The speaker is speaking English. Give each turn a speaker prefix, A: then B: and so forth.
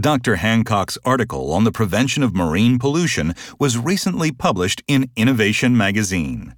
A: Dr. Hancock's article on the prevention of marine pollution was recently published in Innovation magazine.